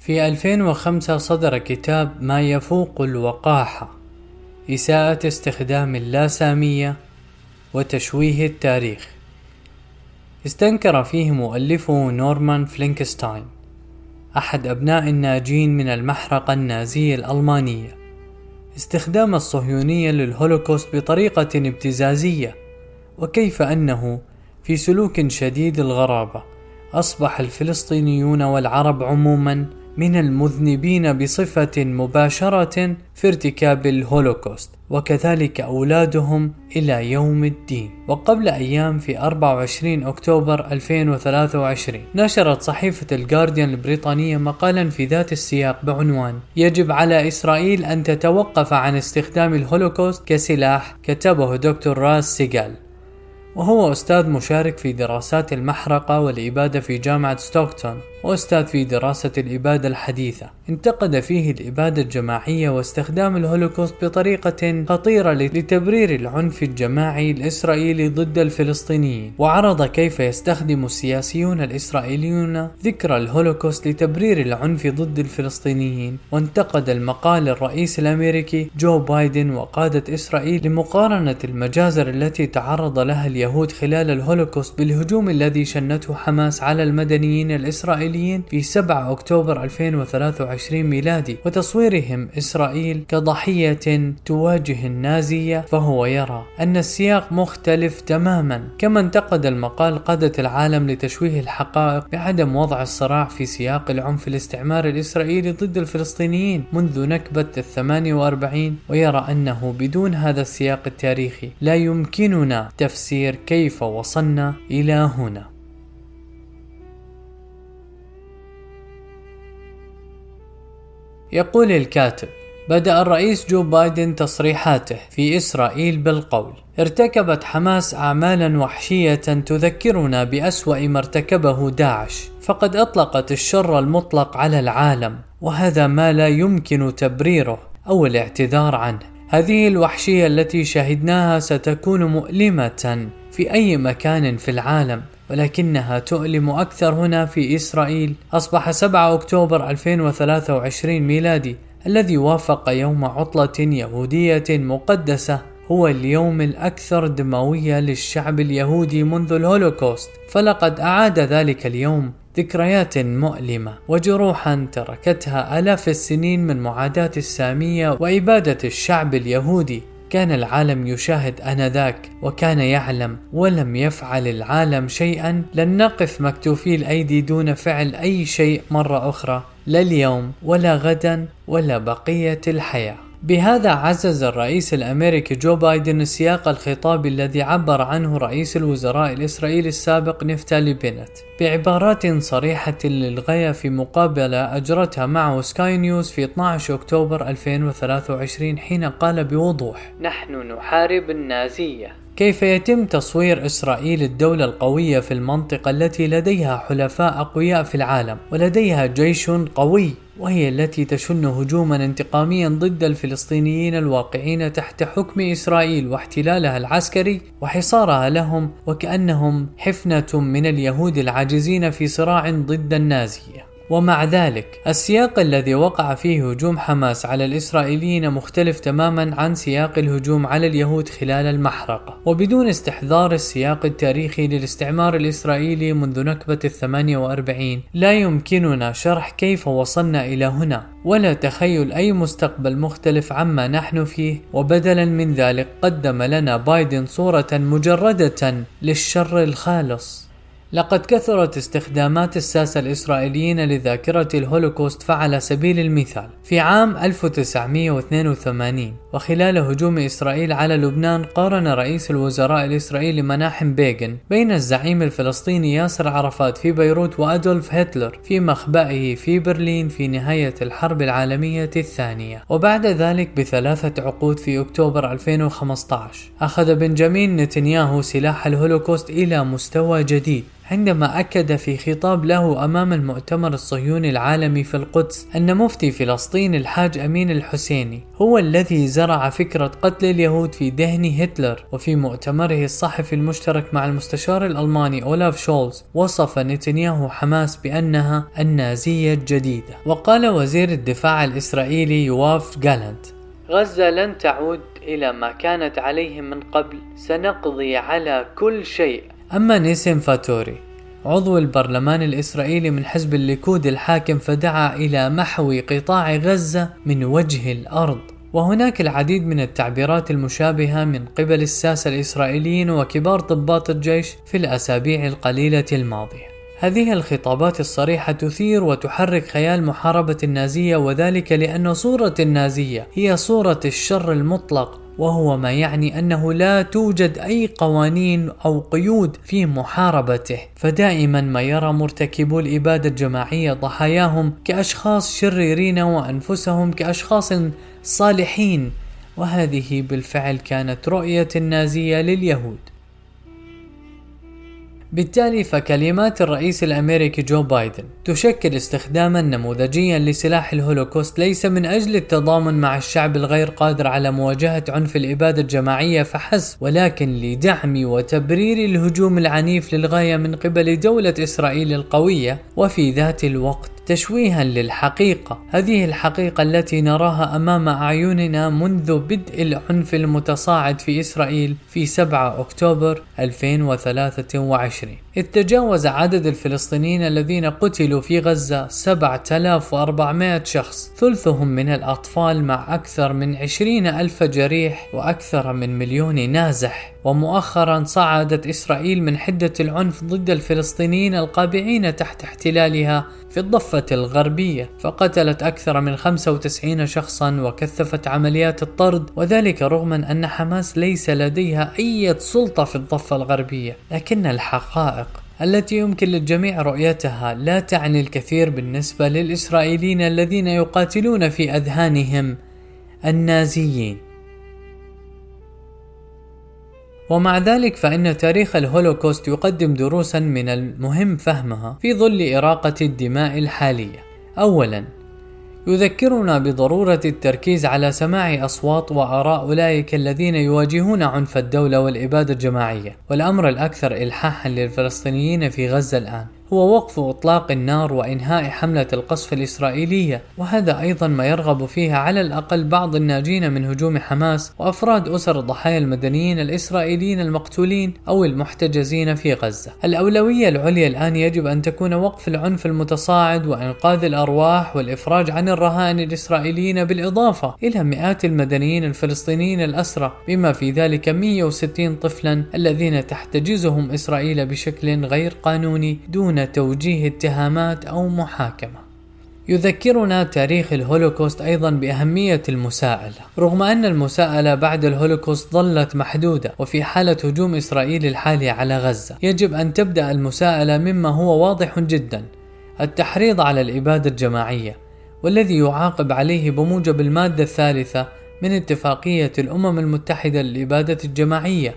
في 2005 صدر كتاب ما يفوق الوقاحة إساءة استخدام اللاسامية وتشويه التاريخ. استنكر فيه مؤلفه نورمان فينكلستاين أحد أبناء الناجين من المحرقة النازية الألمانية. استخدام الصهيونية للهولوكوست بطريقة ابتزازية وكيف أنه في سلوك شديد الغرابة أصبح الفلسطينيون والعرب عموما من المذنبين بصفة مباشرة في ارتكاب الهولوكوست وكذلك أولادهم إلى يوم الدين. وقبل أيام في 24 أكتوبر 2023 نشرت صحيفة الجارديان البريطانية مقالا في ذات السياق بعنوان يجب على إسرائيل أن تتوقف عن استخدام الهولوكوست كسلاح كتبه دكتور راس سيغال وهو أستاذ مشارك في دراسات المحرقة والإبادة في جامعة ستوكتون وأستاذ في دراسة الإبادة الحديثة. انتقد فيه الإبادة الجماعية واستخدام الهولوكوست بطريقة خطيرة لتبرير العنف الجماعي الإسرائيلي ضد الفلسطينيين وعرض كيف يستخدم السياسيون الإسرائيليون ذكرى الهولوكوست لتبرير العنف ضد الفلسطينيين. وانتقد المقال الرئيس الأمريكي جو بايدن وقادة إسرائيل لمقارنة المجازر التي تعرض لها اليهود خلال الهولوكوست بالهجوم الذي شنته حماس على المدنيين الإسرائيليين في 7 أكتوبر 2023 ميلادي وتصويرهم إسرائيل كضحية تواجه النازية فهو يرى أن السياق مختلف تماما كما انتقد المقال قادة العالم لتشويه الحقائق بعدم وضع الصراع في سياق العنف الاستعماري الإسرائيلي ضد الفلسطينيين منذ نكبة الثمانية وأربعين ويرى أنه بدون هذا السياق التاريخي لا يمكننا تفسير كيف وصلنا إلى هنا. يقول الكاتب بدأ الرئيس جو بايدن تصريحاته في إسرائيل بالقول ارتكبت حماس أعمالا وحشية تذكرنا بأسوأ ما ارتكبه داعش فقد أطلقت الشر المطلق على العالم وهذا ما لا يمكن تبريره أو الاعتذار عنه. هذه الوحشية التي شهدناها ستكون مؤلمة في أي مكان في العالم. ولكنها تؤلم أكثر هنا في إسرائيل. أصبح 7 أكتوبر 2023 ميلادي الذي وافق يوم عطلة يهودية مقدسة هو اليوم الأكثر دموية للشعب اليهودي منذ الهولوكوست. فلقد أعاد ذلك اليوم ذكريات مؤلمة وجروحا تركتها آلاف السنين من معاداة السامية وإبادة الشعب اليهودي. كان العالم يشاهد آنذاك وكان يعلم ولم يفعل العالم شيئا لن نقف مكتوفي الأيدي دون فعل أي شيء مرة أخرى لا اليوم ولا غدا ولا بقية الحياة. بهذا عزز الرئيس الأمريكي جو بايدن سياق الخطاب الذي عبر عنه رئيس الوزراء الإسرائيلي السابق نفتالي بينيت بعبارات صريحة للغاية في مقابلة أجرتها معه سكاي نيوز في 12 أكتوبر 2023 حين قال بوضوح نحن نحارب النازية. كيف يتم تصوير إسرائيل الدولة القوية في المنطقة التي لديها حلفاء أقوياء في العالم ولديها جيش قوي وهي التي تشن هجوما انتقاميا ضد الفلسطينيين الواقعين تحت حكم إسرائيل واحتلالها العسكري وحصارها لهم وكأنهم حفنة من اليهود العاجزين في صراع ضد النازية. ومع ذلك السياق الذي وقع فيه هجوم حماس على الإسرائيليين مختلف تماما عن سياق الهجوم على اليهود خلال المحرقة وبدون استحضار السياق التاريخي للاستعمار الإسرائيلي منذ نكبة الثمانية وأربعين لا يمكننا شرح كيف وصلنا إلى هنا. ولا تخيل أي مستقبل مختلف عما نحن فيه. وبدلا من ذلك قدم لنا بايدن صورة مجردة للشر الخالص. لقد كثرت استخدامات الساسة الإسرائيليين لذاكرة الهولوكوست فعلى سبيل المثال في عام 1982 وخلال هجوم إسرائيل على لبنان قارن رئيس الوزراء الإسرائيلي مناحم بيغن بين الزعيم الفلسطيني ياسر عرفات في بيروت وأدولف هتلر في مخبئه في برلين في نهاية الحرب العالمية الثانية. وبعد ذلك بثلاثة عقود في أكتوبر 2015 أخذ بنجامين نتنياهو سلاح الهولوكوست إلى مستوى جديد. عندما أكد في خطاب له أمام المؤتمر الصهيوني العالمي في القدس أن مفتي فلسطين الحاج أمين الحسيني هو الذي زرع فكرة قتل اليهود في ذهن هتلر وفي مؤتمره الصحفي المشترك مع المستشار الألماني أولاف شولز وصف نتنياهو حماس بأنها النازية الجديدة. وقال وزير الدفاع الإسرائيلي يواف جالنت غزة لن تعود إلى ما كانت عليه من قبل سنقضي على كل شيء. أما نيسم فاتوري عضو البرلمان الإسرائيلي من حزب الليكود الحاكم فدعا إلى محو قطاع غزة من وجه الأرض. وهناك العديد من التعبيرات المشابهة من قبل الساسة الإسرائيليين وكبار ضباط الجيش في الأسابيع القليلة الماضية. هذه الخطابات الصريحة تثير وتحرك خيال محاربة النازية وذلك لأن صورة النازية هي صورة الشر المطلق وهو ما يعني أنه لا توجد أي قوانين أو قيود في محاربته. فدائما ما يرى مرتكبو الإبادة الجماعية ضحاياهم كأشخاص شريرين وأنفسهم كأشخاص صالحين. وهذه بالفعل كانت رؤية النازية لليهود. بالتالي فكلمات الرئيس الأمريكي جو بايدن تشكل استخداما نموذجيا لسلاح الهولوكوست ليس من أجل التضامن مع الشعب الغير قادر على مواجهة عنف الإبادة الجماعية فحسب ولكن لدعم وتبرير الهجوم العنيف للغاية من قبل دولة إسرائيل القوية وفي ذات الوقت. تشويها للحقيقة. هذه الحقيقة التي نراها أمام أعيننا منذ بدء العنف المتصاعد في إسرائيل في 7 أكتوبر 2023 إذ تجاوز عدد الفلسطينيين الذين قتلوا في غزة 7400 شخص. ثلثهم من الأطفال مع أكثر من 20 ألف جريح وأكثر من مليون نازح. ومؤخرا صعدت إسرائيل من حدة العنف ضد الفلسطينيين القابعين تحت احتلالها في الضفة الغربية فقتلت أكثر من 95 شخصا وكثفت عمليات الطرد وذلك رغم أن حماس ليس لديها أي سلطة في الضفة الغربية لكن الحقائق التي يمكن للجميع رؤيتها لا تعني الكثير بالنسبة للإسرائيليين الذين يقاتلون في أذهانهم النازيين. ومع ذلك فإن تاريخ الهولوكوست يقدم دروسا من المهم فهمها في ظل إراقة الدماء الحالية. أولا يذكرنا بضرورة التركيز على سماع أصوات وآراء أولئك الذين يواجهون عنف الدولة والإبادة الجماعية، والأمر الأكثر إلحاحا للفلسطينيين في غزة الآن هو وقف إطلاق النار وإنهاء حملة القصف الإسرائيلية وهذا أيضا ما يرغب فيه على الأقل بعض الناجين من هجوم حماس وأفراد أسر الضحايا المدنيين الإسرائيليين المقتولين أو المحتجزين في غزة. الأولوية العليا الآن يجب أن تكون وقف العنف المتصاعد وإنقاذ الأرواح والإفراج عن الرهائن الإسرائيليين بالإضافة إلى مئات المدنيين الفلسطينيين الأسرى بما في ذلك 160 طفلا الذين تحتجزهم إسرائيل بشكل غير قانوني دون توجيه اتهامات أو محاكمة. يذكرنا تاريخ الهولوكوست أيضا بأهمية المساءلة، رغم أن المساءلة بعد الهولوكوست ظلت محدودة، وفي حالة هجوم إسرائيل الحالي على غزة، يجب أن تبدأ المساءلة مما هو واضح جدا، التحريض على الإبادة الجماعية، والذي يعاقب عليه بموجب المادة الثالثة من اتفاقية الأمم المتحدة للإبادة الجماعية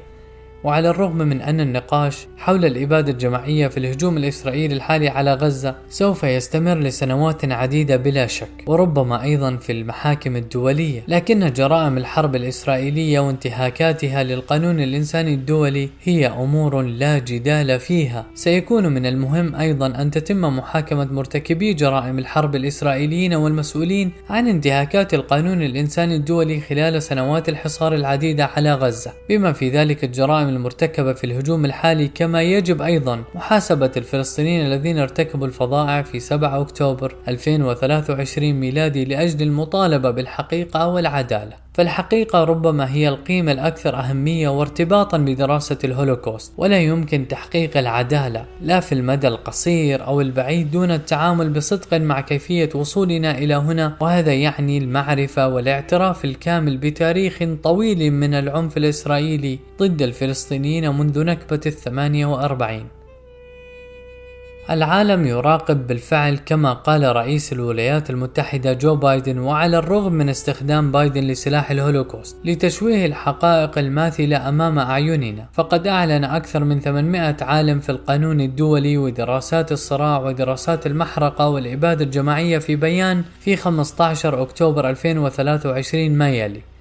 وعلى الرغم من أن النقاش حول الإبادة الجماعية في الهجوم الإسرائيلي الحالي على غزة سوف يستمر لسنوات عديدة بلا شك وربما أيضا في المحاكم الدولية. لكن جرائم الحرب الإسرائيلية وانتهاكاتها للقانون الإنساني الدولي هي أمور لا جدال فيها. سيكون من المهم أيضا أن تتم محاكمة مرتكبي جرائم الحرب الإسرائيليين والمسؤولين عن انتهاكات القانون الإنساني الدولي خلال سنوات الحصار العديدة على غزة. بما في ذلك الجرائم المرتكبة في الهجوم الحالي كما يجب أيضا محاسبة الفلسطينيين الذين ارتكبوا الفظائع في 7 أكتوبر 2023 ميلادي لأجل المطالبة بالحقيقة والعدالة. فالحقيقة ربما هي القيمة الأكثر أهمية وارتباطا بدراسة الهولوكوست ولا يمكن تحقيق العدالة لا في المدى القصير أو البعيد دون التعامل بصدق مع كيفية وصولنا إلى هنا وهذا يعني المعرفة والاعتراف الكامل بتاريخ طويل من العنف الإسرائيلي ضد الفلسطينيين منذ نكبة الثمانية وأربعين. العالم يراقب بالفعل كما قال رئيس الولايات المتحدة جو بايدن وعلى الرغم من استخدام بايدن لسلاح الهولوكوست لتشويه الحقائق الماثلة أمام أعيننا فقد أعلن أكثر من 800 عالم في القانون الدولي ودراسات الصراع ودراسات المحرقة والإبادة الجماعية في بيان في 15 أكتوبر 2023 ما يلي.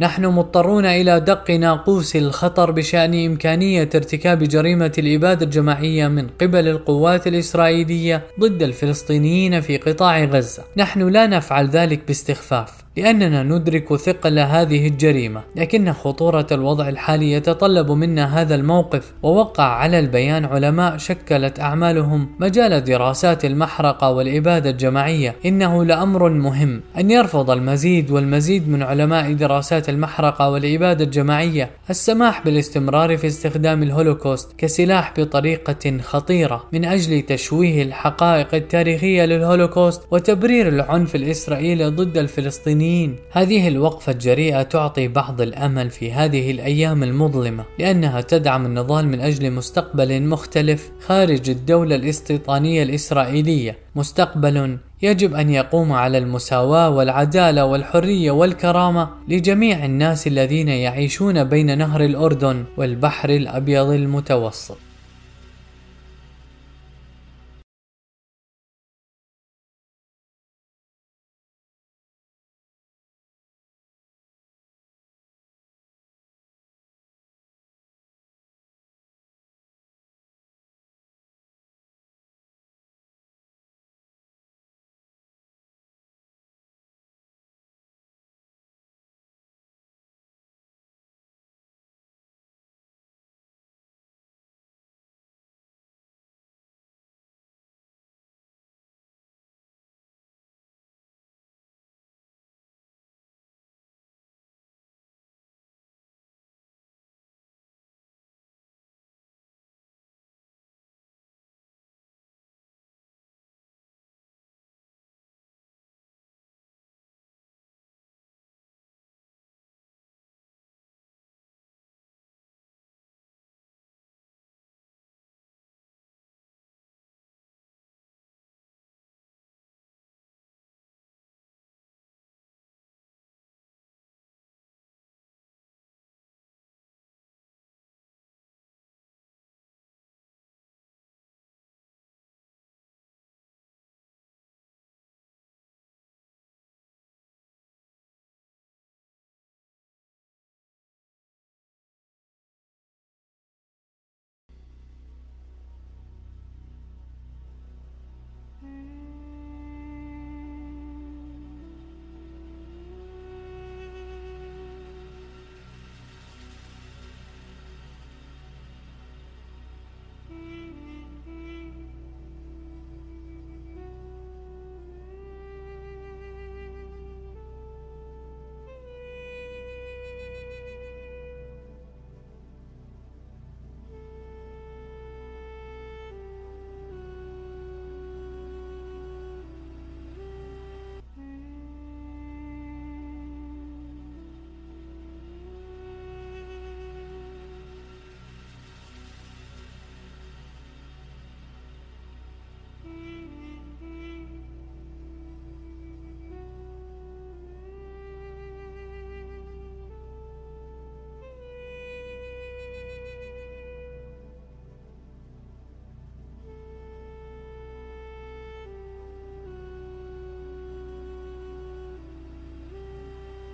نحن مضطرون إلى دق ناقوس الخطر بشأن إمكانية ارتكاب جريمة الإبادة الجماعية من قبل القوات الإسرائيلية ضد الفلسطينيين في قطاع غزة. نحن لا نفعل ذلك باستخفاف، لأننا ندرك ثقل هذه الجريمة لكن خطورة الوضع الحالي يتطلب منا هذا الموقف ووقع على البيان علماء شكلت أعمالهم مجال دراسات المحرقة والإبادة الجماعية. إنه لأمر مهم أن يرفض المزيد والمزيد من علماء دراسات المحرقة والإبادة الجماعية السماح بالاستمرار في استخدام الهولوكوست كسلاح بطريقة خطيرة. من أجل تشويه الحقائق التاريخية للهولوكوست وتبرير العنف الإسرائيلي ضد الفلسطينيين الفلسطينيين هذه الوقفة الجريئة تعطي بعض الأمل في هذه الأيام المظلمة لأنها تدعم النضال من أجل مستقبل مختلف خارج الدولة الاستيطانية الإسرائيلية. مستقبل يجب أن يقوم على المساواة والعدالة والحرية والكرامة لجميع الناس الذين يعيشون بين نهر الأردن والبحر الأبيض المتوسط.